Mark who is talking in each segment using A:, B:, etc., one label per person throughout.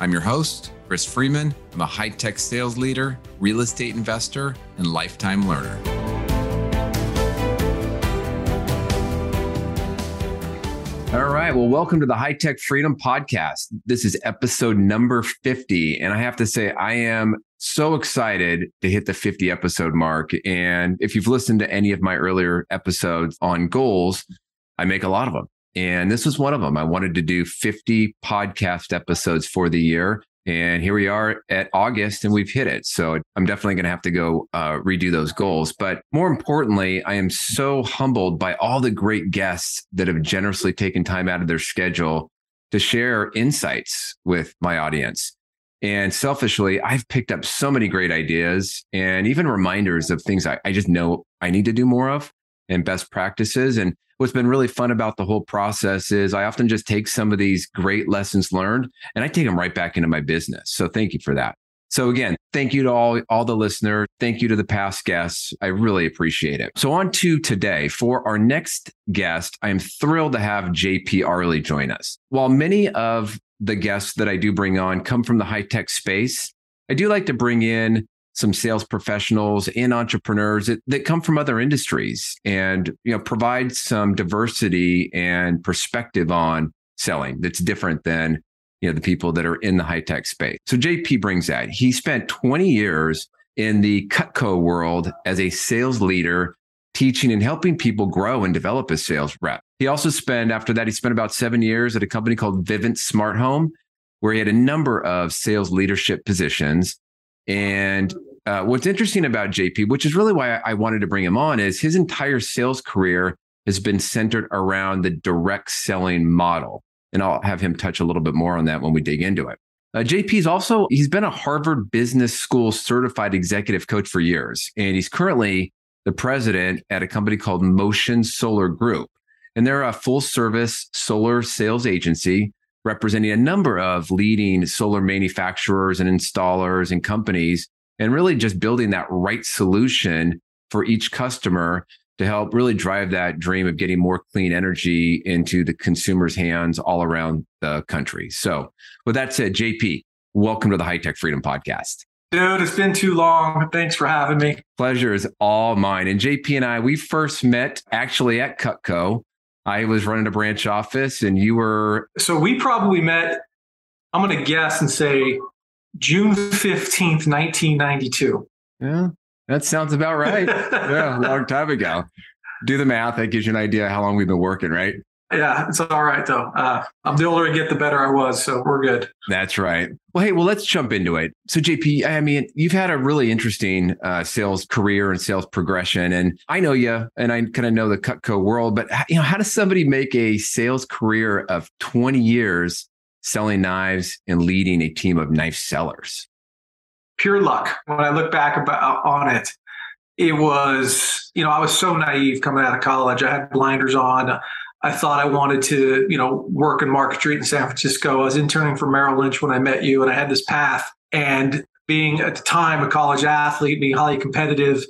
A: I'm your host, Chris Freeman. I'm a high tech sales leader, real estate investor, and lifetime learner. All right. Well, welcome to the High Tech Freedom Podcast. This is episode number 50. And I have to say, I am so excited to hit the 50 episode mark. And if you've listened to any of my earlier episodes on goals, I make a lot of them. And this was one of them. I wanted to do 50 podcast episodes for the year. And here we are at August and we've hit it. So I'm definitely going to have to go uh, redo those goals. But more importantly, I am so humbled by all the great guests that have generously taken time out of their schedule to share insights with my audience. And selfishly, I've picked up so many great ideas and even reminders of things I, I just know I need to do more of and best practices. And what's been really fun about the whole process is I often just take some of these great lessons learned and I take them right back into my business. So thank you for that. So again, thank you to all, all the listeners. Thank you to the past guests. I really appreciate it. So on to today. For our next guest, I am thrilled to have JP Arley join us. While many of the guests that I do bring on come from the high tech space, I do like to bring in some sales professionals and entrepreneurs that, that come from other industries and you know provide some diversity and perspective on selling that's different than you know the people that are in the high tech space. So JP brings that. He spent 20 years in the Cutco world as a sales leader, teaching and helping people grow and develop as sales rep. He also spent after that he spent about 7 years at a company called Vivint Smart Home where he had a number of sales leadership positions and uh, what's interesting about JP, which is really why I wanted to bring him on, is his entire sales career has been centered around the direct selling model. And I'll have him touch a little bit more on that when we dig into it. Uh, JP's also, he's been a Harvard Business School certified executive coach for years. And he's currently the president at a company called Motion Solar Group. And they're a full service solar sales agency representing a number of leading solar manufacturers and installers and companies and really just building that right solution for each customer to help really drive that dream of getting more clean energy into the consumer's hands all around the country. So, with that said, JP, welcome to the High Tech Freedom Podcast.
B: Dude, it's been too long. Thanks for having me.
A: Pleasure is all mine. And JP and I, we first met actually at Cutco. I was running a branch office and you were.
B: So we probably met, I'm going to guess and say June 15th, 1992.
A: Yeah, that sounds about right. yeah, a long time ago. Do the math. That gives you an idea how long we've been working, right?
B: Yeah, it's all right though. Uh, I'm the older I get, the better I was, so we're good.
A: That's right. Well, hey, well, let's jump into it. So, JP, I mean, you've had a really interesting uh, sales career and sales progression, and I know you, and I kind of know the Cutco world. But you know, how does somebody make a sales career of 20 years selling knives and leading a team of knife sellers?
B: Pure luck. When I look back about, uh, on it, it was, you know, I was so naive coming out of college. I had blinders on. I thought I wanted to, you know, work in Market Street in San Francisco. I was interning for Merrill Lynch when I met you, and I had this path. And being at the time a college athlete, being highly competitive,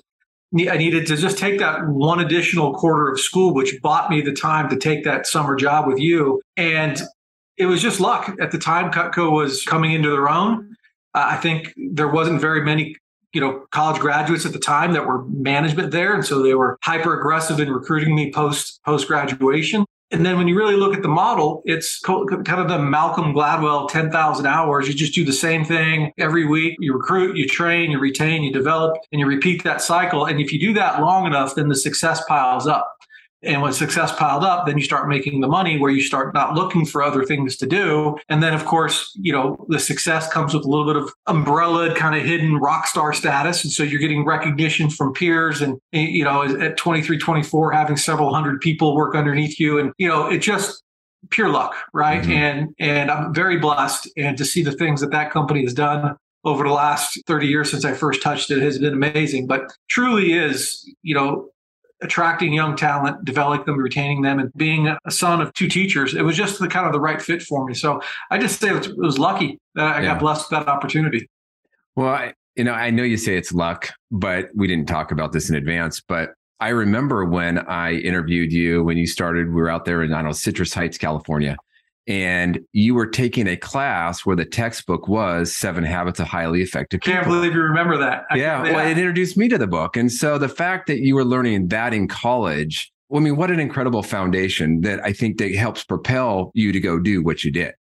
B: I needed to just take that one additional quarter of school, which bought me the time to take that summer job with you. And it was just luck. At the time, Cutco was coming into their own. Uh, I think there wasn't very many, you know, college graduates at the time that were management there, and so they were hyper aggressive in recruiting me post post graduation. And then when you really look at the model, it's kind of the Malcolm Gladwell 10,000 hours. You just do the same thing every week. You recruit, you train, you retain, you develop, and you repeat that cycle. And if you do that long enough, then the success piles up. And when success piled up, then you start making the money where you start not looking for other things to do. And then, of course, you know, the success comes with a little bit of umbrella kind of hidden rock star status. And so you're getting recognition from peers and, you know, at 23, 24, having several hundred people work underneath you. And, you know, it just, pure luck, right? Mm-hmm. And and I'm very blessed, and to see the things that that company has done over the last 30 years since I first touched it has been amazing. But truly is, you know, attracting young talent, developing them, retaining them, and being a son of two teachers, it was just the kind of the right fit for me. So I just say it was lucky that I yeah. got blessed with that opportunity.
A: Well, I, you know, I know you say it's luck, but we didn't talk about this in advance. But I remember when I interviewed you when you started, we were out there in, I don't know, Citrus Heights, California. And you were taking a class where the textbook was Seven Habits of Highly Effective
B: People. Can't believe you remember that.
A: yeah. Well, it introduced me to the book. And so the fact that you were learning that in college, I mean, what an incredible foundation that I think that helps propel you to go do what you did.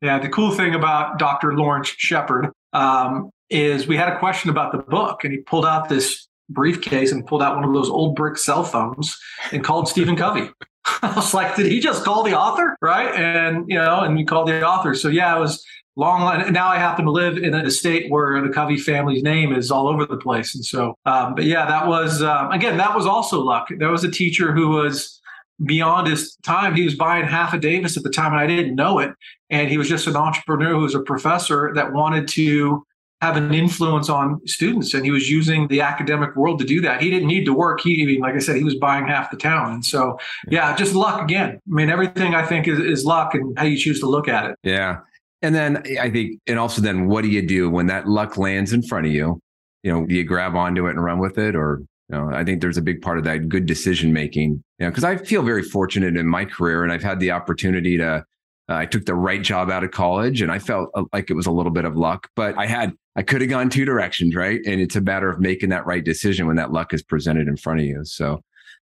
B: Yeah. The cool thing about Dr. Lawrence Shepard um, is we had a question about the book and he pulled out this briefcase and pulled out one of those old brick cell phones and called Stephen Covey. I was like, did he just call the author? Right. And, you know, and we called the author. So, yeah, it was long. Now I happen to live in a state where the Covey family's name is all over the place. And so, um, but yeah, that was, um, again, that was also luck. There was a teacher who was beyond his time. He was buying half a Davis at the time, and I didn't know it. And he was just an entrepreneur who was a professor that wanted to have an influence on students and he was using the academic world to do that. He didn't need to work. He even, like i said he was buying half the town. And so yeah. just luck again. I mean everything i think is, is luck and how you choose to look at it.
A: Yeah. And then i think and also then what do you do when that luck lands in front of you? You know do you grab onto it and run with it? Or you know i think there's a big part of that good decision making you know because i feel very fortunate in my career and i've had the opportunity to uh, I took the right job out of college and I felt uh, like it was a little bit of luck, but I had, I could have gone two directions, right? And it's a matter of making that right decision when that luck is presented in front of you. So,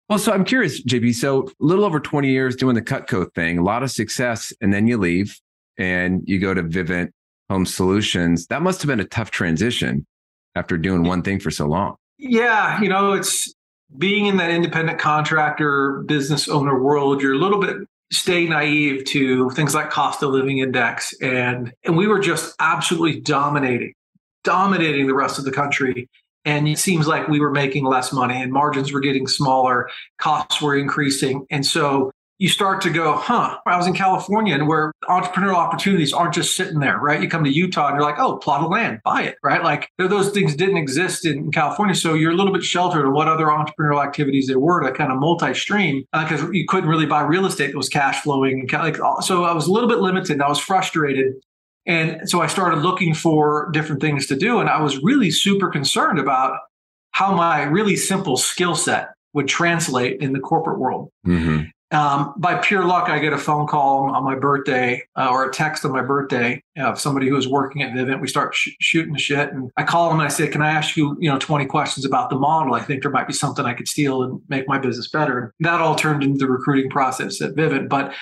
A: well, so I'm curious, JP. So, a little over 20 years doing the Cutco thing, a lot of success, and then you leave and you go to Vivint Home Solutions. That must have been a tough transition after doing one thing for so long.
B: Yeah, you know, it's being in that independent contractor business owner world, you're a little bit stay naive to things like cost of living index. And and we were just absolutely dominating dominating the rest of the country. And it seems like we were making less money and margins were getting smaller costs were increasing. And so you start to go, huh, I was in California and where entrepreneurial opportunities aren't just sitting there, right? You come to Utah and you're like, oh, plot of land, buy it, right? Like those things didn't exist in California. So you're a little bit sheltered of what other entrepreneurial activities there were to kind of multi-stream because uh, you couldn't really buy real estate that was cash flowing. Like, so I was a little bit limited. I was frustrated. And so I started looking for different things to do. And I was really super concerned about how my really simple skill set would translate in the corporate world. Mm-hmm. Um, by pure luck, I get a phone call on my birthday uh, or a text on my birthday of somebody who was working at Vivint. We start sh- shooting the shit, and I call them and I say, "Can I ask you, you know, 20 questions about the model? I think there might be something I could steal and make my business better." That all turned into the recruiting process at Vivint. But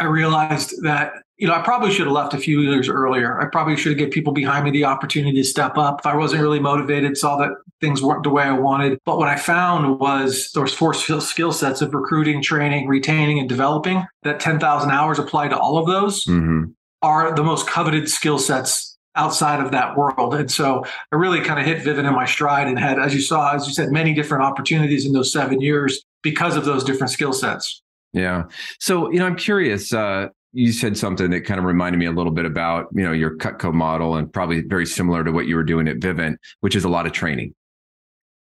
B: I realized that you know, I probably should have left a few years earlier. I probably should have given people behind me the opportunity to step up. If I wasn't really motivated, saw that things weren't the way I wanted. But what I found was those four skill sets of recruiting, training, retaining, and developing. That 10,000 hours apply to all of those mm-hmm. are the most coveted skill sets outside of that world. And so I really kind of hit Vivint in my stride and had, as you saw, as you said, many different opportunities in those seven years because of those different skill sets.
A: Yeah. So, you know, I'm curious, uh, you said something that kind of reminded me a little bit about you know your Cutco model and probably very similar to what you were doing at Vivint, which is a lot of training.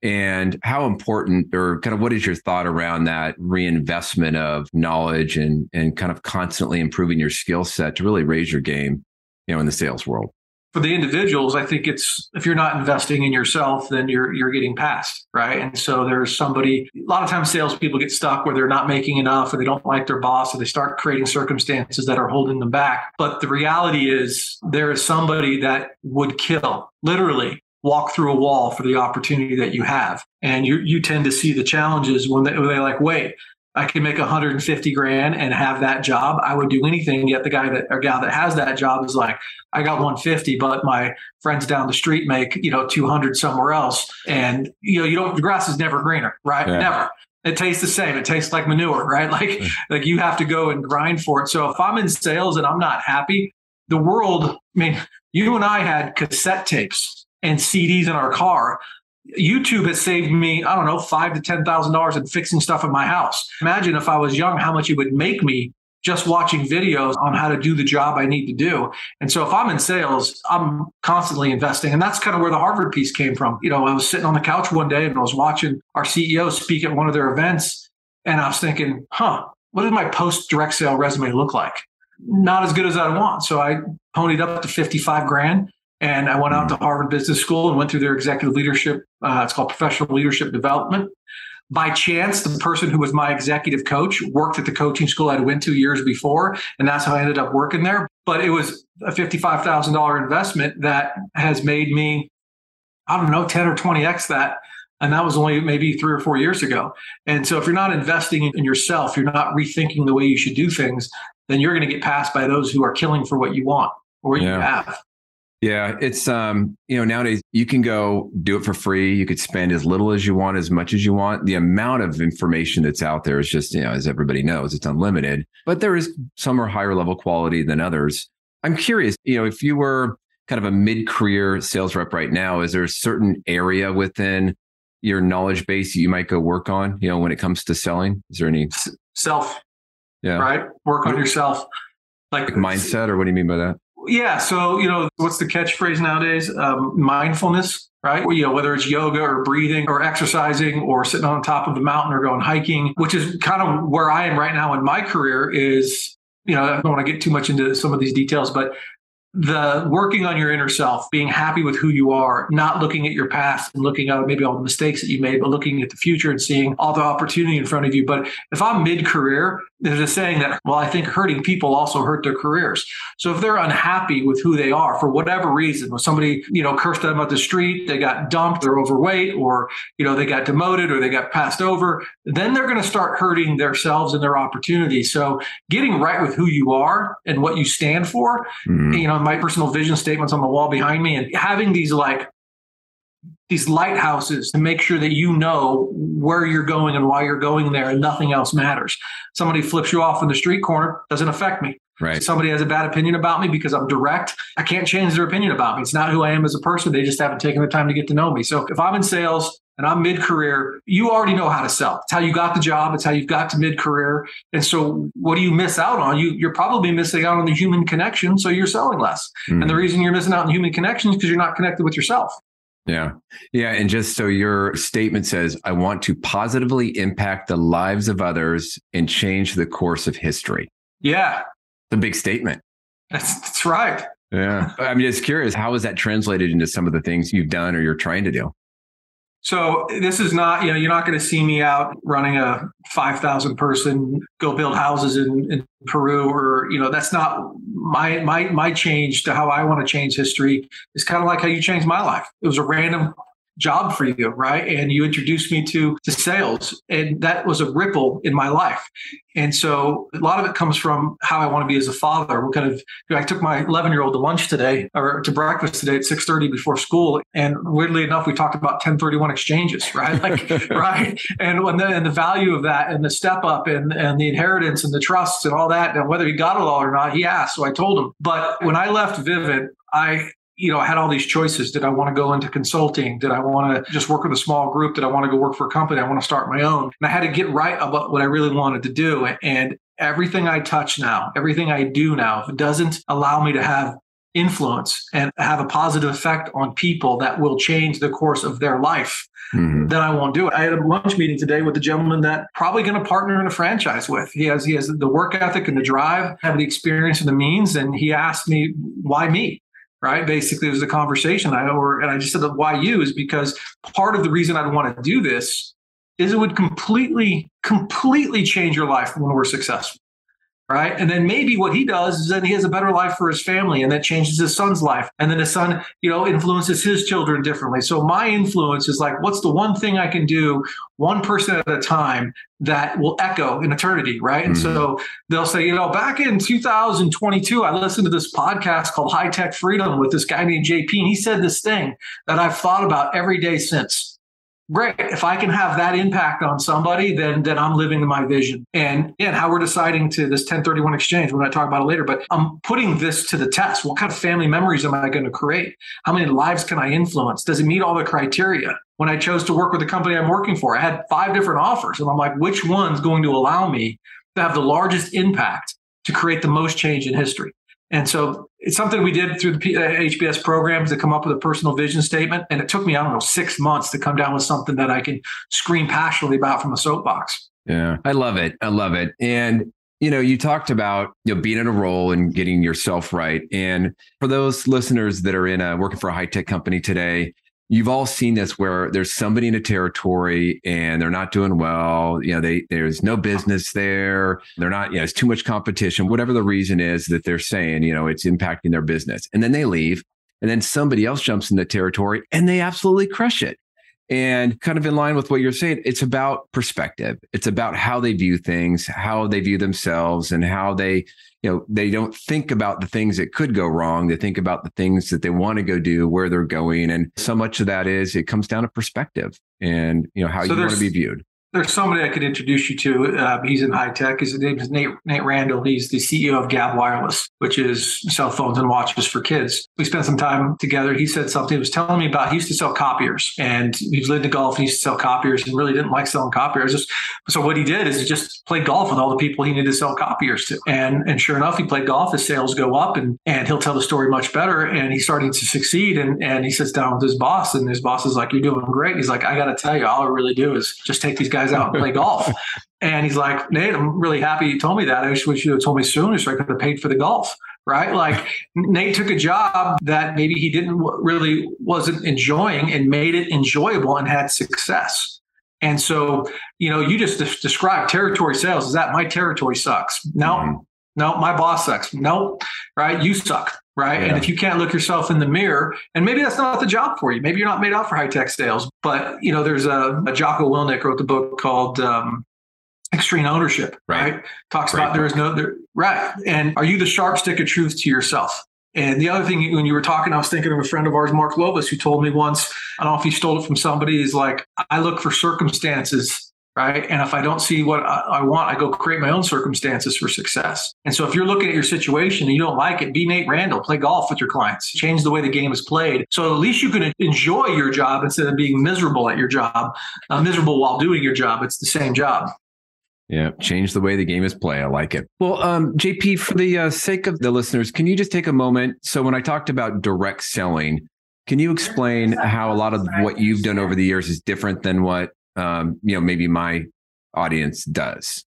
A: And how important, or kind of, what is your thought around that reinvestment of knowledge and and kind of constantly improving your skill set to really raise your game, you know, in the sales world?
B: For the individuals, I think it's if you're not investing in yourself, then you're you're getting past, right? And so there's somebody. A lot of times, salespeople get stuck where they're not making enough, or they don't like their boss, or they start creating circumstances that are holding them back. But the reality is, there is somebody that would kill, literally, walk through a wall for the opportunity that you have. And you you tend to see the challenges when they, when they like, wait, I can make 150 grand and have that job, I would do anything. Yet the guy that or gal that has that job is like, I got 150, but my friends down the street make you know 200 somewhere else, and you know you don't the grass is never greener, right? Yeah. Never. It tastes the same. It tastes like manure, right? Like like you have to go and grind for it. So if I'm in sales and I'm not happy, the world. I mean, you and I had cassette tapes and CDs in our car YouTube has saved me, I don't know, five to ten thousand dollars in fixing stuff in my house. Imagine if I was young, how much it would make me just watching videos on how to do the job I need to do. And so if I'm in sales, I'm constantly investing. And that's kind of where the Harvard piece came from. You know, I was sitting on the couch one day and I was watching our CEO speak at one of their events. And I was thinking, huh, what does my post direct sale resume look like? Not as good as I want. So I ponied up to 55 grand and I went out to Harvard Business School and went through their executive leadership. Uh, it's called professional leadership development. By chance, the person who was my executive coach worked at the coaching school I'd went to years before, and that's how I ended up working there. But it was a fifty-five thousand dollar investment that has made me, I don't know, ten or twenty x that, and that was only maybe three or four years ago. And so, if you're not investing in yourself, you're not rethinking the way you should do things, then you're going to get passed by those who are killing for what you want or what yeah. you have.
A: Yeah, it's um, you know, nowadays you can go do it for free. You could spend as little as you want, as much as you want. The amount of information that's out there is just, you know, as everybody knows, it's unlimited. But there is some are higher level quality than others. I'm curious, you know, if you were kind of a mid-career sales rep right now, is there a certain area within your knowledge base you might go work on, you know, when it comes to selling? Is there any
B: self? Yeah. Right? Work on yourself.
A: Like, like mindset or what do you mean by that?
B: Yeah. So, you know, what's the catchphrase nowadays? Um, mindfulness, right? You know, whether it's yoga or breathing or exercising or sitting on top of the mountain or going hiking, which is kind of where I am right now in my career is, you know, I don't want to get too much into some of these details, but the working on your inner self, being happy with who you are, not looking at your past and looking at maybe all the mistakes that you made, but looking at the future and seeing all the opportunity in front of you. But if I'm mid career, there's a saying that, well, I think hurting people also hurt their careers. So if they're unhappy with who they are for whatever reason, when somebody, you know, cursed them at the street, they got dumped, they're overweight, or, you know, they got demoted or they got passed over, then they're going to start hurting themselves and their opportunities. So getting right with who you are and what you stand for, mm-hmm. you know, my personal vision statements on the wall behind me and having these like these lighthouses to make sure that you know where you're going and why you're going there and nothing else matters. Somebody flips you off in the street corner doesn't affect me.
A: Right.
B: Somebody has a bad opinion about me because I'm direct. I can't change their opinion about me. It's not who I am as a person. They just haven't taken the time to get to know me. So if I'm in sales and I'm mid career, you already know how to sell. It's how you got the job. It's how you've got to mid career. And so what do you miss out on? You, you're probably missing out on the human connection. So you're selling less. Mm-hmm. And the reason you're missing out on human connection is because you're not connected with yourself.
A: Yeah. Yeah. And just so your statement says, I want to positively impact the lives of others and change the course of history.
B: Yeah.
A: The big statement.
B: That's, that's right.
A: Yeah. I'm just curious, how is that translated into some of the things you've done or you're trying to do?
B: So this is not, you know, you're not going to see me out running a 5,000 person go build houses in, in, Peru or, you know, that's not my, my, my change to how I want to change history is kind of like how you changed my life. It was a random job for you, right? And you introduced me to to sales, and that was a ripple in my life. And so a lot of it comes from how I want to be as a father. What kind of I took my 11 year old to lunch today or to breakfast today at 6:30 before school, and weirdly enough, we talked about 1031 exchanges, right? Like right, and when the, and the value of that, and the step up, and and the inheritance, and the trusts, and all that, and whether he got it all or not, he asked. So I told him. But when I left Vivint, I you know, I had all these choices. Did I want to go into consulting? Did I want to just work with a small group? Did I want to go work for a company? I want to start my own. And I had to get right about what I really wanted to do. And everything I touch now, everything I do now, if it doesn't allow me to have influence and have a positive effect on people that will change the course of their life, mm-hmm. then I won't do it. I had a lunch meeting today with a gentleman that probably going to partner in a franchise with. He has he has the work ethic and the drive, have the experience and the means, and he asked me why me right? Basically, it was a conversation. I or and I just said that why you is because part of the reason I'd want to do this is it would completely, completely change your life when we're successful right? And then maybe what he does is then he has a better life for his family and that changes his son's life. And then his son, you know, influences his children differently. So my influence is like, what's the one thing I can do one person at a time that will echo in eternity, right? Mm-hmm. And so they'll say, you know, back in 2022, I listened to this podcast called High Tech Freedom with this guy named JP, and he said this thing that I've thought about every day since great. If I can have that impact on somebody, then then I'm living my vision. And and how we're deciding to this 1031 exchange, going to talk about it later, but I'm putting this to the test. What kind of family memories am I going to create? How many lives can I influence? Does it meet all the criteria? When I chose to work with the company I'm working for, I had five different offers. And I'm like, which one's going to allow me to have the largest impact to create the most change in history. And so it's something we did through the HBS uh, programs to come up with a personal vision statement. And it took me, I don't know, six months to come down with something that I can scream passionately about from a soapbox.
A: Yeah, I love it. I love it. And you know, you talked about you know being in a role and getting yourself right. And for those listeners that are in a working for a high tech company today, you've all seen this where there's somebody in a territory and they're not doing well. You know they there's no business there. They're not you know it's too much competition. Whatever the reason is that they're saying you know it's impacting their business. And then they leave. And then somebody else jumps in the territory and they absolutely crush it. And kind of in line with what you're saying it's about perspective. It's about how they view things how they view themselves and how they you know they don't think about the things that could go wrong. They think about the things that they want to go do where they're going. And so much of that is it comes down to perspective and you know how so you want to be viewed
B: there's somebody I could introduce you to. Uh, he's in high tech. His name is Nate, Nate Randall. He's the CEO of Gabb Wireless, which is cell phones and watches for kids. We spent some time together. He said something. He was telling me about. He used to sell copiers, and he lived in golf. And he used to sell copiers, and really didn't like selling copiers. So what he did is he just played golf with all the people he needed to sell copiers to. And and sure enough, he played golf. His sales go up, and and he'll tell the story much better. And he's starting to succeed. And and he sits down with his boss, and his boss is like, "You're doing great." He's like, "I got to tell you, all I really do is just take these guys out and play golf." And he's like, Nate, I'm really happy you told me that. I just wish you had told me sooner so I could have paid for the golf. Right. Like Nate took a job that maybe he didn't really wasn't enjoying and made it enjoyable and had success. And so, you know, you just described territory sales. Is that my territory sucks? No, mm-hmm. no, my boss sucks. No, right. You suck. Right. Yeah. And if you can't look yourself in the mirror, and maybe that's not the job for you, maybe you're not made out for high tech sales. But, you know, there's a, a Jocko Willink wrote the book called um, Extreme Ownership, right? right? Talks Great about there is no, there, right. And are you the sharp stick of truth to yourself? And the other thing, when you were talking, I was thinking of a friend of ours, Mark Lovis, who told me once, I don't know if he stole it from somebody, is like, I look for circumstances right? And if I don't see what I want, I go create my own circumstances for success. And so if you're looking at your situation and you don't like it, be Nate Randall, play golf with your clients, change the way the game is played. So at least you can enjoy your job instead of being miserable at your job, uh, miserable while doing your job. It's the same job.
A: Yeah, change the way the game is played. I like it. Well, um, JP, for the uh, sake of the listeners, can you just take a moment? So when I talked about direct selling, can you explain how a lot of what you've done over the years is different than what um, you know maybe my audience does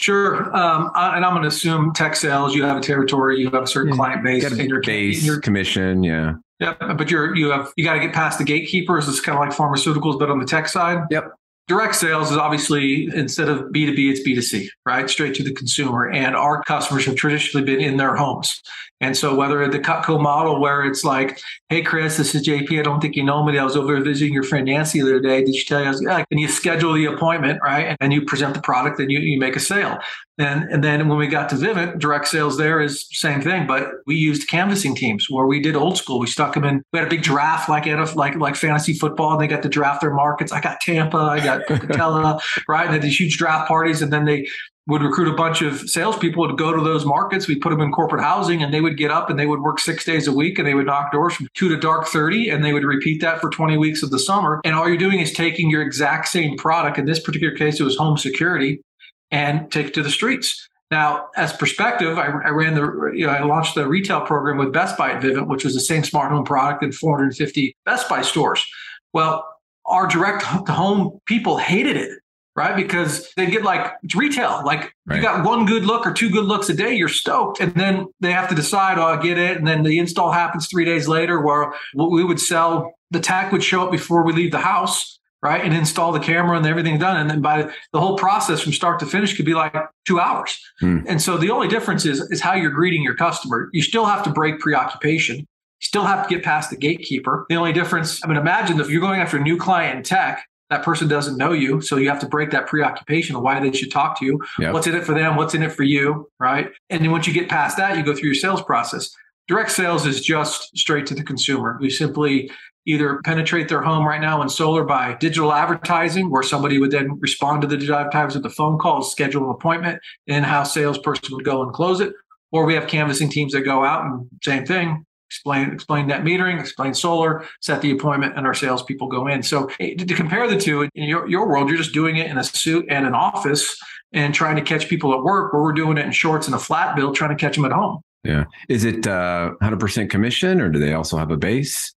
B: Sure. Um, I, and I'm going to assume tech sales, you have a territory, you have a certain yeah. client base
A: in
B: your
A: base, your commission. Yeah.
B: Yep. But you're, you have, you got to get past the gatekeepers. It's kind of like pharmaceuticals, but on the tech side.
A: Yep.
B: Direct sales is obviously instead of B2B, it's B2C, right? Straight to the consumer. And our customers have traditionally been in their homes. And so whether the Cutco model where it's like, hey Chris, this is JP. I don't think you know me. I was over visiting your friend Nancy the other day. Did she tell you? I was, yeah. And you schedule the appointment, right? And you present the product and you, you make a sale. And, and then when we got to Vivint, direct sales there is same thing, but we used canvassing teams where we did old school. We stuck them in. We had a big draft like like like fantasy football, and they got to draft their markets. I got Tampa, I got Pocatello, right? And they had these huge draft parties, and then they would recruit a bunch of salespeople to go to those markets. We put them in corporate housing and they would get up and they would work six days a week and they would knock doors from two to dark 30 and they would repeat that for 20 weeks of the summer. And all you're doing is taking your exact same product. In this particular case, it was home security and take it to the streets. Now, as perspective, I, I, ran the, you know, I launched the retail program with Best Buy at Vivint, which was the same smart home product in 450 Best Buy stores. Well, our direct to home people hated it right? Because they get like it's retail. Like right. you got one good look or two good looks a day, you're stoked, and then they have to decide, oh, I get it, and then the install happens three days later. Where we would sell, the tech would show up before we leave the house. Right. And install the camera and everything done. And then by the whole process from start to finish could be like two hours. Hmm. And so the only difference is, is how you're greeting your customer. You still have to break preoccupation still have to get past the gatekeeper. The only difference, I mean, imagine if you're going after a new client in tech, that person doesn't know you. So you have to break that preoccupation of why they should talk to you. Yep. What's in it for them? What's in it for you? Right. And then once you get past that, you go through your sales process. Direct sales is just straight to the consumer. We simply either penetrate their home right now in solar by digital advertising, where somebody would then respond to the digital advertising with a phone call, schedule an appointment, in-house salesperson would go and close it. Or we have canvassing teams that go out and same thing, explain explain net metering, explain solar, set the appointment, and our salespeople go in. So to compare the two, in your, your world, you're just doing it in a suit and an office. and trying to catch people at work where we're doing it in shorts and a flat bill, trying to catch them at home.
A: Yeah. Is it uh, 100% commission or do they also have a base?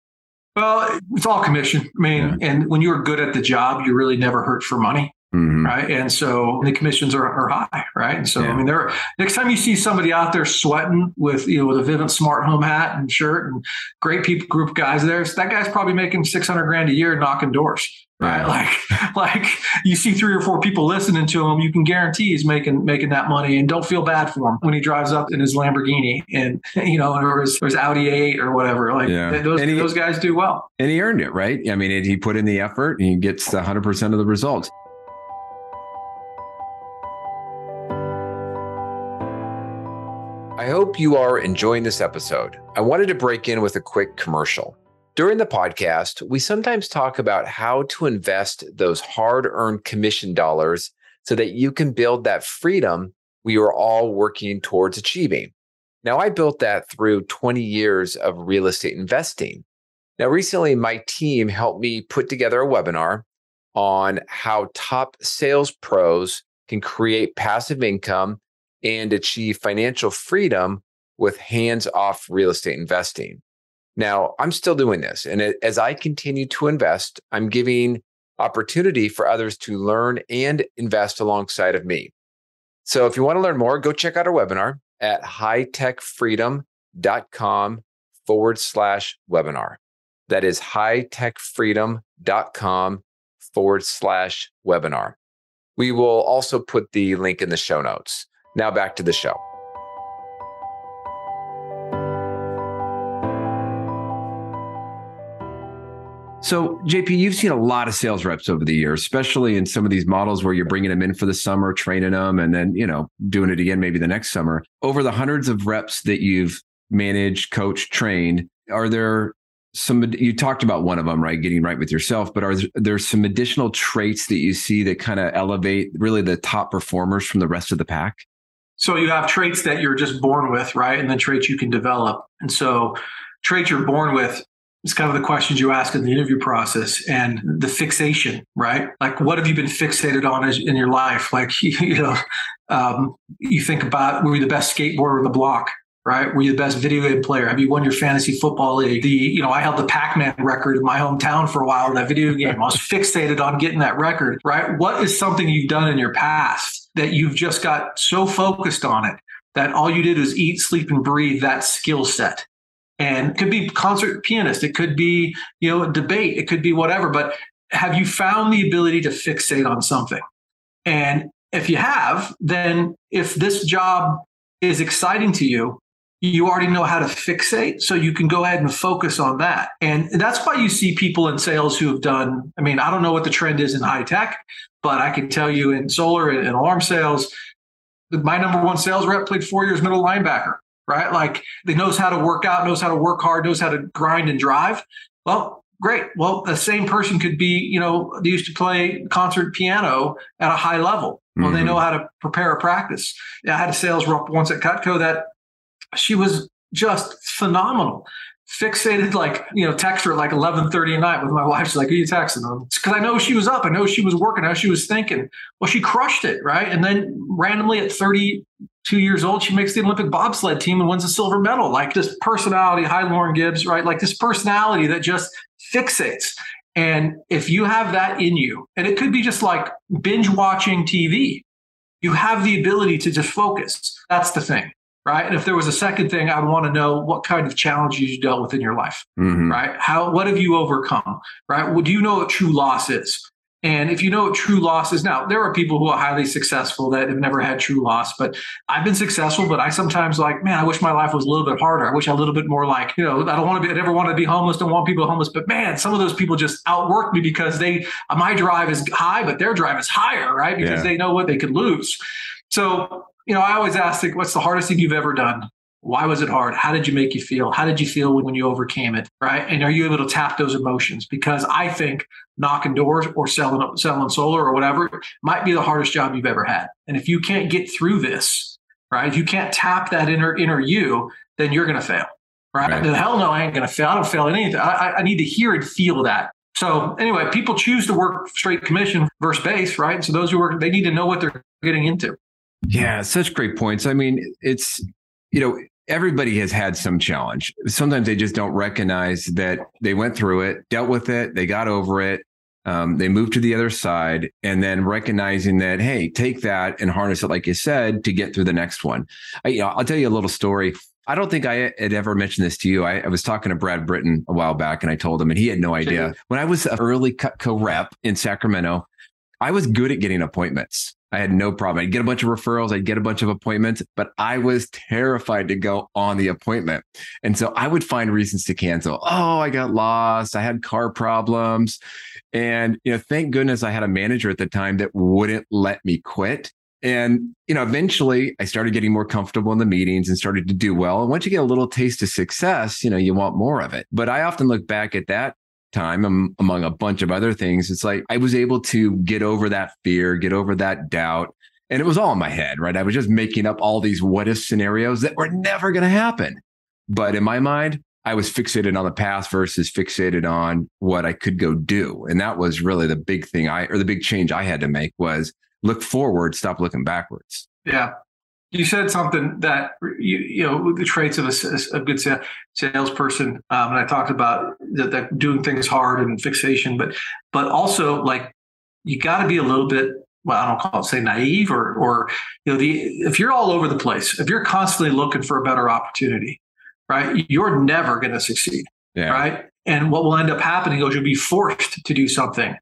B: Well, it's all commission. I mean, yeah. and when you're good at the job, you really never hurt for money. Mm-hmm. Right. And so the commissions are, are high. Right. And so, yeah. I mean, there, next time you see somebody out there sweating with, you know, with a Vivint smart home hat and shirt and great people, group guys there, that guy's probably making 600 grand a year knocking doors. Right. Like, like you see three or four people listening to him, you can guarantee he's making, making that money and don't feel bad for him when he drives up in his Lamborghini and, you know, or his, or his Audi A8 or whatever. Like yeah. those, he, those guys do well.
A: And he earned it, right? I mean, he put in the effort and he gets 100% of the results. I hope you are enjoying this episode. I wanted to break in with a quick commercial. During the podcast, we sometimes talk about how to invest those hard earned commission dollars so that you can build that freedom we are all working towards achieving. Now, I built that through 20 years of real estate investing. Now, recently, my team helped me put together a webinar on how top sales pros can create passive income and achieve financial freedom with hands off real estate investing. Now, I'm still doing this. And as I continue to invest, I'm giving opportunity for others to learn and invest alongside of me. So if you want to learn more, go check out our webinar at hightechfreedom.com forward slash webinar. That is hightechfreedom.com forward slash webinar. We will also put the link in the show notes. Now back to the show. So, JP, you've seen a lot of sales reps over the years, especially in some of these models where you're bringing them in for the summer, training them, and then, you know, doing it again maybe the next summer. Over the hundreds of reps that you've managed, coached, trained, are there some you talked about one of them right getting right with yourself but are there some additional traits that you see that kind of elevate really the top performers from the rest of the pack
B: so you have traits that you're just born with, right? And then traits you can develop. And so traits you're born with is kind of the questions you ask in the interview process and the fixation, right? Like what have you been fixated on in your life? Like, you know, um, you think about were you the best skateboarder on the block? Right? Were you the best video game player? Have you won your fantasy football league? The, you know, I held the Pac-Man record in my hometown for a while in that video game. I was fixated on getting that record, right? What is something you've done in your past that you've just got so focused on it that all you did was eat, sleep, and breathe that skill set. And it could be concert pianist, it could be, you know, debate, it could be whatever. But have you found the ability to fixate on something? And if you have, then if this job is exciting to you, you already know how to fixate. So you can go ahead and focus on that. And that's why you see people in sales who have done, I mean, I don't know what the trend is in high tech, but I can tell you in solar and alarm sales, my number one sales rep played four years middle linebacker, right? Like they knows how to work out, knows how to work hard, knows how to grind and drive. Well, great. Well, the same person could be, you know, they used to play concert piano at a high level. Well, mm-hmm. they know how to prepare a practice. I had a sales rep once at Cutco that she was just phenomenal. Fixated like you know text her like 11.30 at night with my wife. She's like are you texting them because i know she was up. I know she was working. How she was thinking. Well she crushed it right? And then randomly at 32 years old she makes the olympic bobsled team and wins a silver medal. Like this personality hi lauren gibbs right? Like this personality that just fixates. And if you have that in you and it could be just like binge watching tv you have the ability to just focus. That's the thing right? And if there was a second thing, I'd want to know what kind of challenges you dealt with in your life, mm-hmm. right? How what have you overcome, right? Well, do you know what true loss is? And if you know what true loss is, now there are people who are highly successful that have never had true loss, but I've been successful. But I sometimes like, man, I wish my life was a little bit harder. I wish I a little bit more like, you know, I don't want to be, I never want to be homeless. Don't want people homeless. But man, some of those people just outwork me because they, my drive is high, but their drive is higher, right? Because yeah. they know what they could lose. So you know, I always ask, like, what's the hardest thing you've ever done? Why was it hard? How did you make you feel? How did you feel when, you overcame it? Right. And are you able to tap those emotions? Because I think knocking doors or selling selling solar or whatever might be the hardest job you've ever had. And if you can't get through this, right? If you can't tap that inner inner you, then you're gonna fail. Right. right. The hell no, I ain't gonna fail. I don't fail at anything. I, I need to hear and feel that. So anyway, people choose to work straight commission versus base, right? So those who work, they need to know what they're getting into.
A: Yeah, such great points. I mean, it's, you know, everybody has had some challenge. Sometimes they just don't recognize that they went through it, dealt with it, they got over it, um, they moved to the other side, and then recognizing that, hey, take that and harness it, like you said, to get through the next one. I, you know, I'll tell you a little story. I don't think I had ever mentioned this to you. I, I, was talking to Brad Britton a while back, and I told him, and he had no idea. When I was an early Cutco rep in Sacramento, I was good at getting appointments. I had no problem. I'd get a bunch of referrals, I'd get a bunch of appointments, but I was terrified to go on the appointment. And so I would find reasons to cancel. Oh, I got lost. I had car problems. And, you know, thank goodness I had a manager at the time that wouldn't let me quit. And, you know, eventually I started getting more comfortable in the meetings and started to do well. And once you get a little taste of success, you know, you want more of it. But I often look back at that time um, among a bunch of other things it's like i was able to get over that fear get over that doubt and it was all in my head right? I was just making up all these what if scenarios that were never going to happen. But in my mind i was fixated on the past versus fixated on what i could go do. And that was really the big thing i or the big change i had to make was look forward stop looking backwards.
B: Yeah you said something that you, you know the traits of a, a good salesperson, um, and I talked about that, that, doing things hard and fixation, but but also like you got to be a little bit. Well, I don't call it say naive or or you know the if you're all over the place, if you're constantly looking for a better opportunity, right? You're never going to succeed, yeah. right? And what will end up happening is you'll be forced to do something,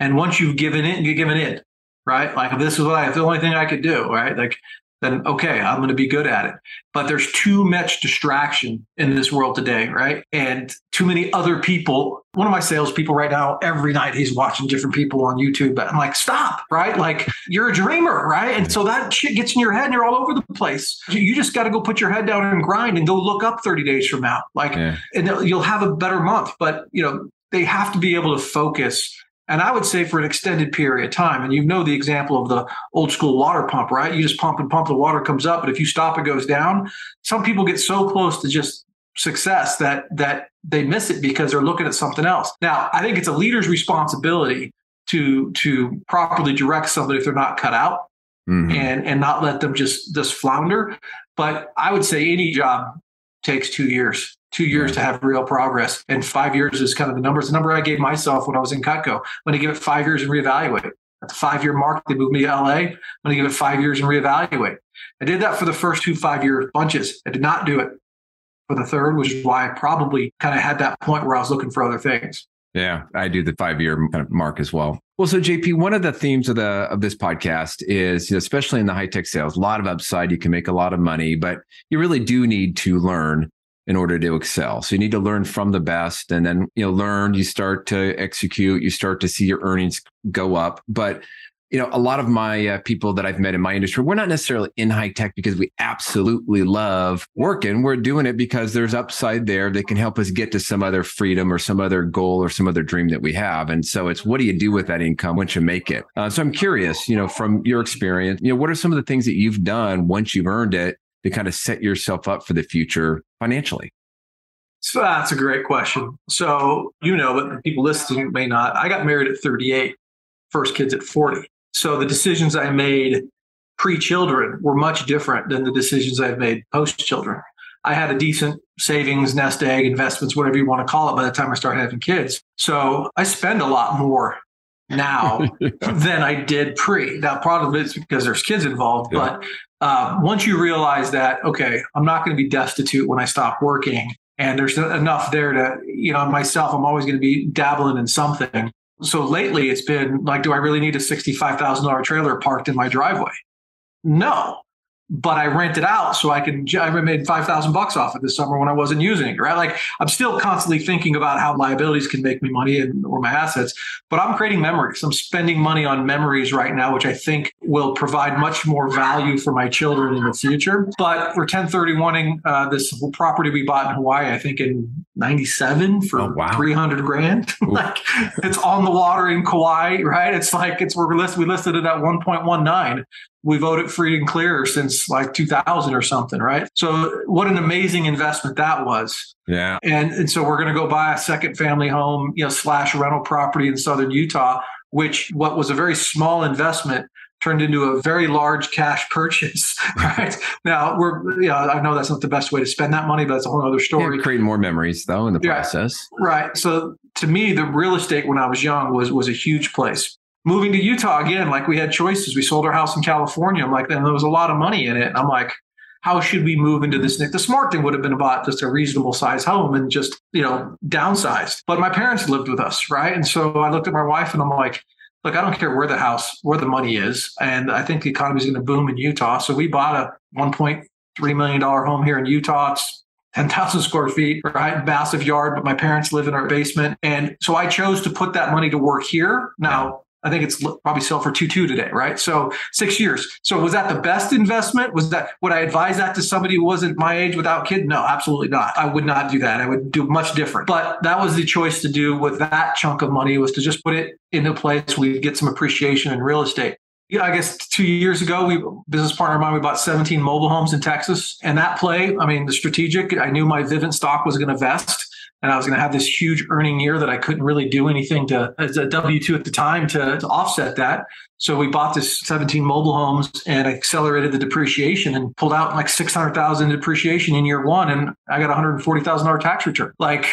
B: and once you've given in, you're given in, right? Like this is what I the only thing I could do, right? Like then okay, I'm going to be good at it. But there's too much distraction in this world today, right? And too many other people. One of my salespeople right now, every night he's watching different people on YouTube. But I'm like, stop, right? Like you're a dreamer, right? And so that shit gets in your head and you're all over the place. You just got to go put your head down and grind and go look up 30 days from now. Like, yeah. and you'll have a better month. But, you know, they have to be able to focus and I would say for an extended period of time. And you know the example of the old school water pump, right? You just pump and pump, the water comes up, but if you stop, it goes down. Some people get so close to just success that that they miss it because they're looking at something else. Now, I think it's a leader's responsibility to to properly direct somebody if they're not cut out mm-hmm. and and not let them just just flounder. But I would say any job takes two years two years to mm-hmm. have real progress. And five years is kind of the number. It's the number I gave myself when I was in Cutco. I'm going to give it five years and reevaluate. At the five year mark, they moved me to LA. I'm going to give it five years and reevaluate. I did that for the first two five year bunches. I did not do it for the third, which is why I probably kind of had that point where I was looking for other things.
A: Yeah, I do the five year kind of mark as well. Well, so JP, one of the themes of the of this podcast is, you know, especially in the high tech sales, a lot of upside. You can make a lot of money, but you really do need to learn in order to excel. So you need to learn from the best and then, you know, learn, you start to execute, you start to see your earnings go up. But, you know, a lot of my uh, people that I've met in my industry, we're not necessarily in high tech because we absolutely love working. We're doing it because there's upside there that can help us get to some other freedom or some other goal or some other dream that we have. And so it's what do you do with that income once you make it? Uh, so I'm curious, you know, from your experience, you know, what are some of the things that you've done once you've earned it to kind of set yourself up for the future financially?
B: So that's a great question. So, you know, but people listening may not. I got married at 38, first kids at 40. So the decisions I made pre children were much different than the decisions I've made post children. I had a decent savings, nest egg, investments, whatever you want to call it, by the time I started having kids. So I spend a lot more now than I did pre. Now, part of it's because there's kids involved, yeah. but uh, once you realize that, okay, I'm not going to be destitute when I stop working, and there's enough there to, you know, myself, I'm always going to be dabbling in something. So lately, it's been like, do I really need a $65,000 trailer parked in my driveway? No but I rent it out so I can. I made five thousand bucks off it this summer when I wasn't using it. Right, like I'm still constantly thinking about how liabilities can make me money and or my assets, but I'm creating memories. I'm spending money on memories right now, which I think will provide much more value for my children in the future. But we're 1031ing uh, this property we bought in Hawaii. I think in '97 for oh, wow. 300 grand. like it's on the water in Kauai, right? It's like it's we're listed. We listed it at 1.19 we've owed it free and clear since like 2000 or something, right? So what an amazing investment that was.
A: Yeah.
B: And, and so we're going to go buy a second family home, you know, slash rental property in Southern Utah, which what was a very small investment turned into a very large cash purchase. Right now, we're yeah, I know that's not the best way to spend that money, but that's a whole other story.
A: Yeah, create more memories though in the yeah, process.
B: Right. So to me, the real estate when I was young was was a huge place. Moving to Utah again, like we had choices. We sold our house in California. I'm like, then there was a lot of money in it. And I'm like, how should we move into this? The smart thing would have been about just a reasonable size home and just, you know, downsized. But my parents lived with us, right? And so I looked at my wife and I'm like, look, I don't care where the house, where the money is. And I think the economy is going to boom in Utah. So we bought a $1.3 million home here in Utah. It's 10,000 square feet, right? Massive yard, but my parents live in our basement. And so I chose to put that money to work here. Now, I think it's probably sell for two two today, right? So six years. So was that the best investment? Was that would I advise that to somebody who wasn't my age without kid? No, absolutely not. I would not do that. I would do much different. But that was the choice to do with that chunk of money was to just put it in a place we get some appreciation in real estate. Yeah, I guess two years ago, we business partner of mine, we bought 17 mobile homes in Texas. And that play, I mean, the strategic, I knew my Vivint stock was going to vest and I was going to have this huge earning year that I couldn't really do anything to as a W two at the time to, to offset that. So we bought this 17 mobile homes and accelerated the depreciation and pulled out like 600,000 depreciation in year one, and I got 140,000 dollar tax return. Like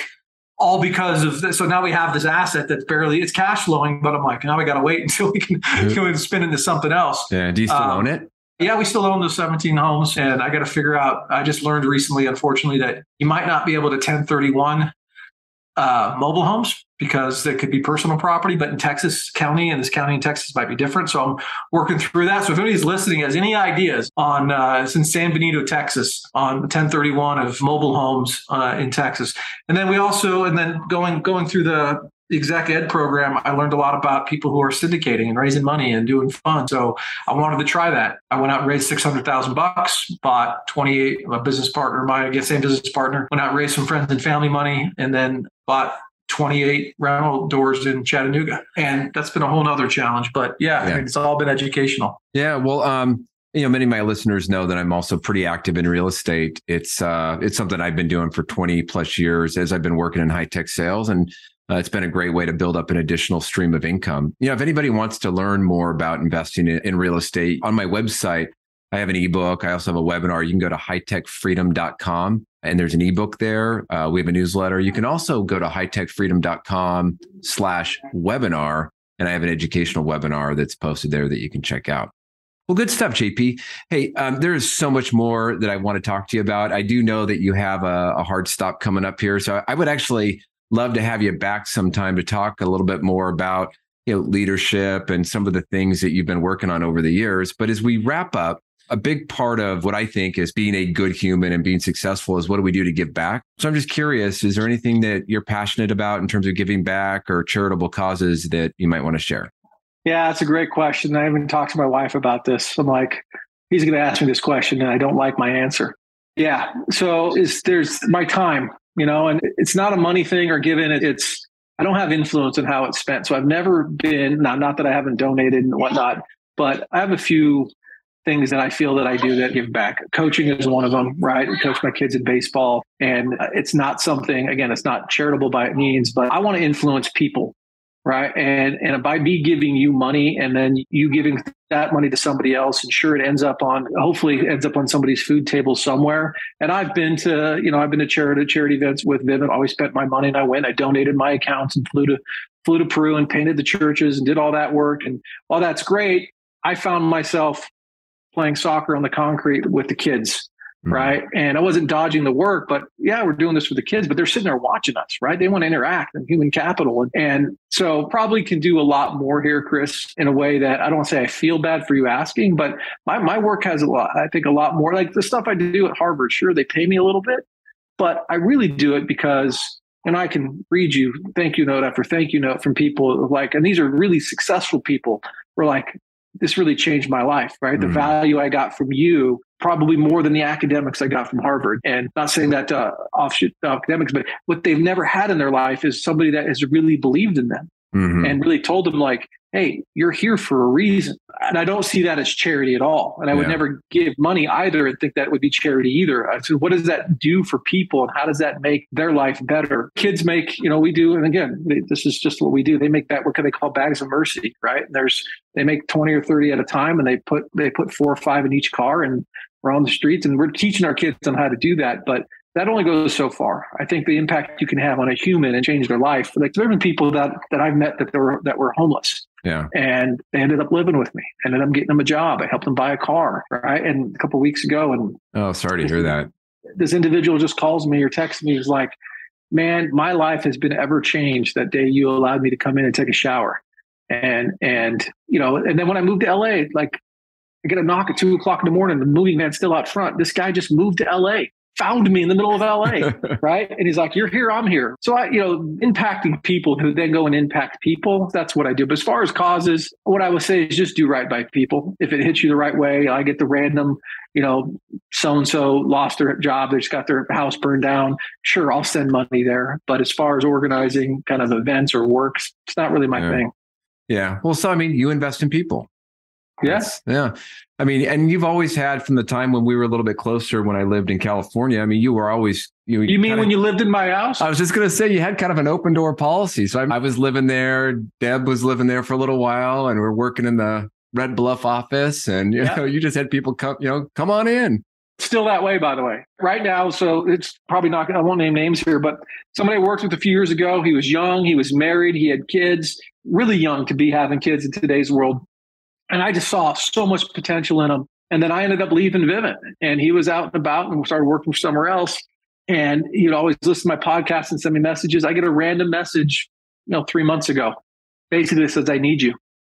B: all because of this. So now we have this asset that's barely it's cash flowing, but I'm like, now we got to wait until we can, we spin into something else.
A: Yeah. Do you still um, own it?
B: Yeah, we still own those 17 homes. And I got to figure out, I just learned recently, unfortunately, that you might not be able to 1031 uh, mobile homes because they could be personal property, but in Texas County and this county in Texas might be different. So I'm working through that. So if anybody's listening has any ideas on, uh, it's in San Benito, Texas, on 1031 of mobile homes uh, in Texas, and then we also, and then going going through the the exec ed program, I learned a lot about people who are syndicating and raising money and doing fun. So I wanted to try that. I went out and raised 600,000 bucks, bought 28, my business partner, my guess, same business partner, went out and raised some friends and family money, and then bought 28 rental doors in Chattanooga. And that's been a whole nother challenge. But yeah, yeah. I mean, it's all been educational.
A: Yeah. Well, um, you know, many of my listeners know that I'm also pretty active in real estate. It's uh, it's something I've been doing for 20 plus years as I've been working in high tech sales, and uh, it's been a great way to build up an additional stream of income. You know, if anybody wants to learn more about investing in, in real estate, on my website, I have an ebook. I also have a webinar. You can go to hightechfreedom.com and there's an ebook there. Uh, we have a newsletter. You can also go to hightechfreedom.com slash webinar. And I have an educational webinar that's posted there that you can check out. Well, good stuff, JP. Hey, um, there is so much more that I want to talk to you about. I do know that you have a, a hard stop coming up here. So I would actually love to have you back sometime to talk a little bit more about you know leadership and some of the things that you've been working on over the years. But as we wrap up, a big part of what I think is being a good human and being successful is what do we do to give back? So I'm just curious, is there anything that you're passionate about in terms of giving back or charitable causes that you might want to share?
C: Yeah, that's a great question. I even talked to my wife about this. I'm like, he's going to ask me this question and I don't like my answer. Yeah. So is there's my time, you know, and it's not a money thing or given. It's, I don't have influence on how it's spent. So I've never been, not, not that I haven't donated and whatnot, but I have a few things that I feel that I do that give back. Coaching is one of them, right? I coach my kids in baseball. And it's not something, again, it's not charitable by means, but I want to influence people, right? And and by me giving you money and then you giving that money to somebody else, and sure it ends up on hopefully ends up on somebody's food table somewhere. And I've been to, you know, I've been to charity charity events with Vivint, always spent my money and I went, I donated my accounts and flew to flew to Peru and painted the churches and did all that work. And while that's great, I found myself playing soccer on the concrete with the kids. Mm-hmm. right? And i wasn't dodging the work but yeah we're doing this for the kids but they're sitting there watching us right? They want to interact in human capital. And, and so probably can do a lot more here chris in a way that i don't say i feel bad for you asking but my, my work has a lot i think a lot more. Like the stuff i do at harvard sure they pay me a little bit but i really do it because and I can read you thank you note after thank you note from people like, and these are really successful people. We're like, this really changed my life, right? Mm-hmm. The value I got from you probably more than the academics I got from Harvard. And not saying that uh, offshoot academics, but what they've never had in their life is somebody that has really believed in them.
B: Mm-hmm. and really told them like, hey, you're here for a reason. And I don't see that as charity at all. And I would never give money either and think that would be charity either. I said, what does that do for people and how does that make their life better? Kids make, you know, we do, and again, they, this is just what we do. They make that what can they call bags of mercy, right? And there's they make 20 or 30 at a time and they put they put four or five in each car and we're on the streets and we're teaching our kids on how to do that. But that only goes so far. I think the impact you can have on a human and change their life. Like there have been people that that I've met that were that were homeless.
A: Yeah.
B: And they ended up living with me. Ended up getting them a job. I helped them buy a car. Right. And a couple weeks ago and
A: Oh, sorry to hear that.
B: This individual just calls me or texts me. He's like, Man, my life has been ever changed that day you allowed me to come in and take a shower. And and you know, and then when I moved to LA, like I get a knock at two o'clock in the morning, the moving man's still out front. This guy just moved to LA found me in the middle of LA, right? And he's like, "You're here, I'm here." So I, you know, impacting people who then go and impact people. That's what I do. But as far as causes, what I would say is just do right by people. If it hits you the right way, I get the random, you know, so and so lost their job, they just got their house burned down. Sure, I'll send money there. But as far as organizing kind of events or works, it's not really my
A: yeah.
B: thing.
A: Yeah. Well, so I mean, you invest in people.
B: Yes.
A: Yeah. I mean, and you've always had from the time when we were a little bit closer when I lived in California. I mean, you were always
B: you. You mean kinda, when you lived in my house?
A: I was just going to say you had kind of an open door policy. So I, I, was living there. Deb was living there for a little while, and we're working in the Red Bluff office. And you yeah. know, you just had people come. You know, come on in.
B: Still that way, by the way. Right now, so it's probably not. I won't name names here, but somebody I worked with a few years ago. He was young. He was married. He had kids. Really young to be having kids in today's world and I just saw so much potential in him. And then I ended up leaving Vivint and he was out and about and started working somewhere else. And he'd always listen to my podcast and send me messages. I get a random message, you know, three months ago. Basically says, I need you.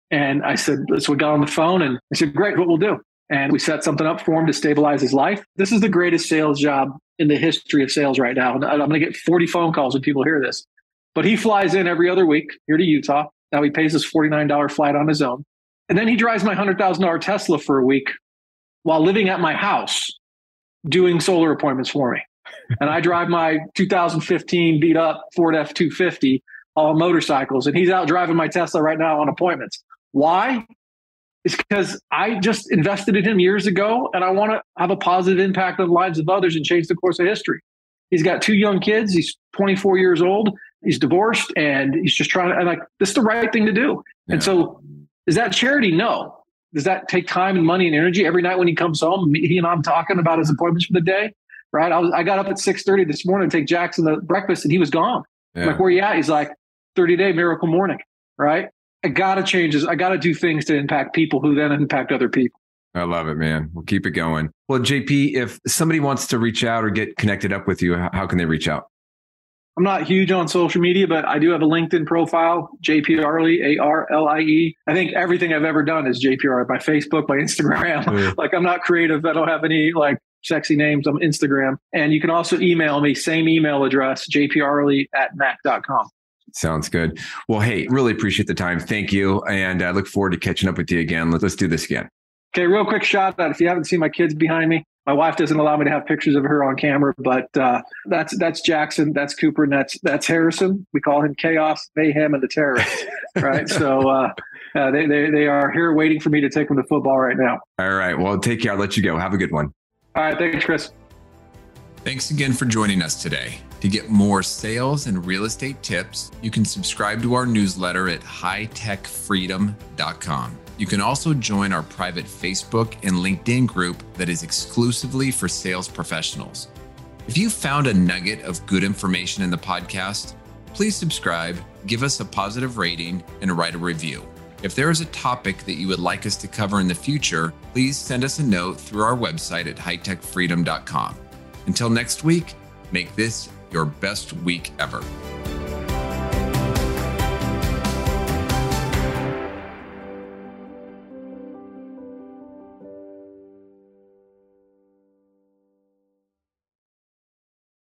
B: And I said, so we got on the phone and I said, great, what we'll do. And we set something up for him to stabilize his life. This is the greatest sales job in the history of sales right now. And I'm going to get 40 phone calls when people hear this. But he flies in every other week here to Utah. Now he pays his $49 flight on his own. And then he drives my $100,000 Tesla for a week while living at my house doing solar appointments for me. and I drive my 2015 beat up Ford F 250 all motorcycles, and he's out driving my Tesla right now on appointments. Why? It's because I just invested in him years ago and I want to have a positive impact on the lives of others and change the course of history. He's got two young kids. He's 24 years old. He's divorced and he's just trying to, and like, this is the right thing to do. Yeah. And so is that charity? No. Does that take time and money and energy every night when he comes home? He and I'm talking about his appointments for the day, right? I was I got up at six thirty this morning to take Jackson to breakfast, and he was gone. Yeah. Like, where you at? He's like, thirty day miracle morning, right? I gotta change this. I gotta do things to impact people who then impact other people.
A: I love it, man. We'll keep it going. Well, JP, if somebody wants to reach out or get connected up with you, how can they reach out?
B: I'm not huge on social media, but I do have a LinkedIn profile, JP Arlie, A R L I E. I think everything I've ever done is JP Arlie, my Facebook, my Instagram. Like I'm not creative. I don't have any like sexy names. I'm Instagram. And you can also email me, same email address, jparlie at mac.com.
A: Sounds good. Well, hey, really appreciate the time. Thank you. And I look forward to catching up with you again. Let's, let's do this again.
B: Okay, real quick shout out. If you haven't seen my kids behind me, my wife doesn't allow me to have pictures of her on camera, but uh, that's that's Jackson, that's Cooper, and that's that's Harrison. We call him Chaos, Mayhem, and the Terrorist. right. So uh, uh, they, they they are here waiting for me to take them to football right now.
A: All right. Well, take care. I'll let you go. Have a good one.
B: All right. Thanks, Chris.
A: Thanks again for joining us today. To get more sales and real estate tips, you can subscribe to our newsletter at hightechfreedom.com. You can also join our private Facebook and LinkedIn group that is exclusively for sales professionals. If you found a nugget of good information in the podcast, please subscribe, give us a positive rating, and write a review. If there is a topic that you would like us to cover in the future, please send us a note through our website at hightechfreedom.com. Until next week, make this your best week ever.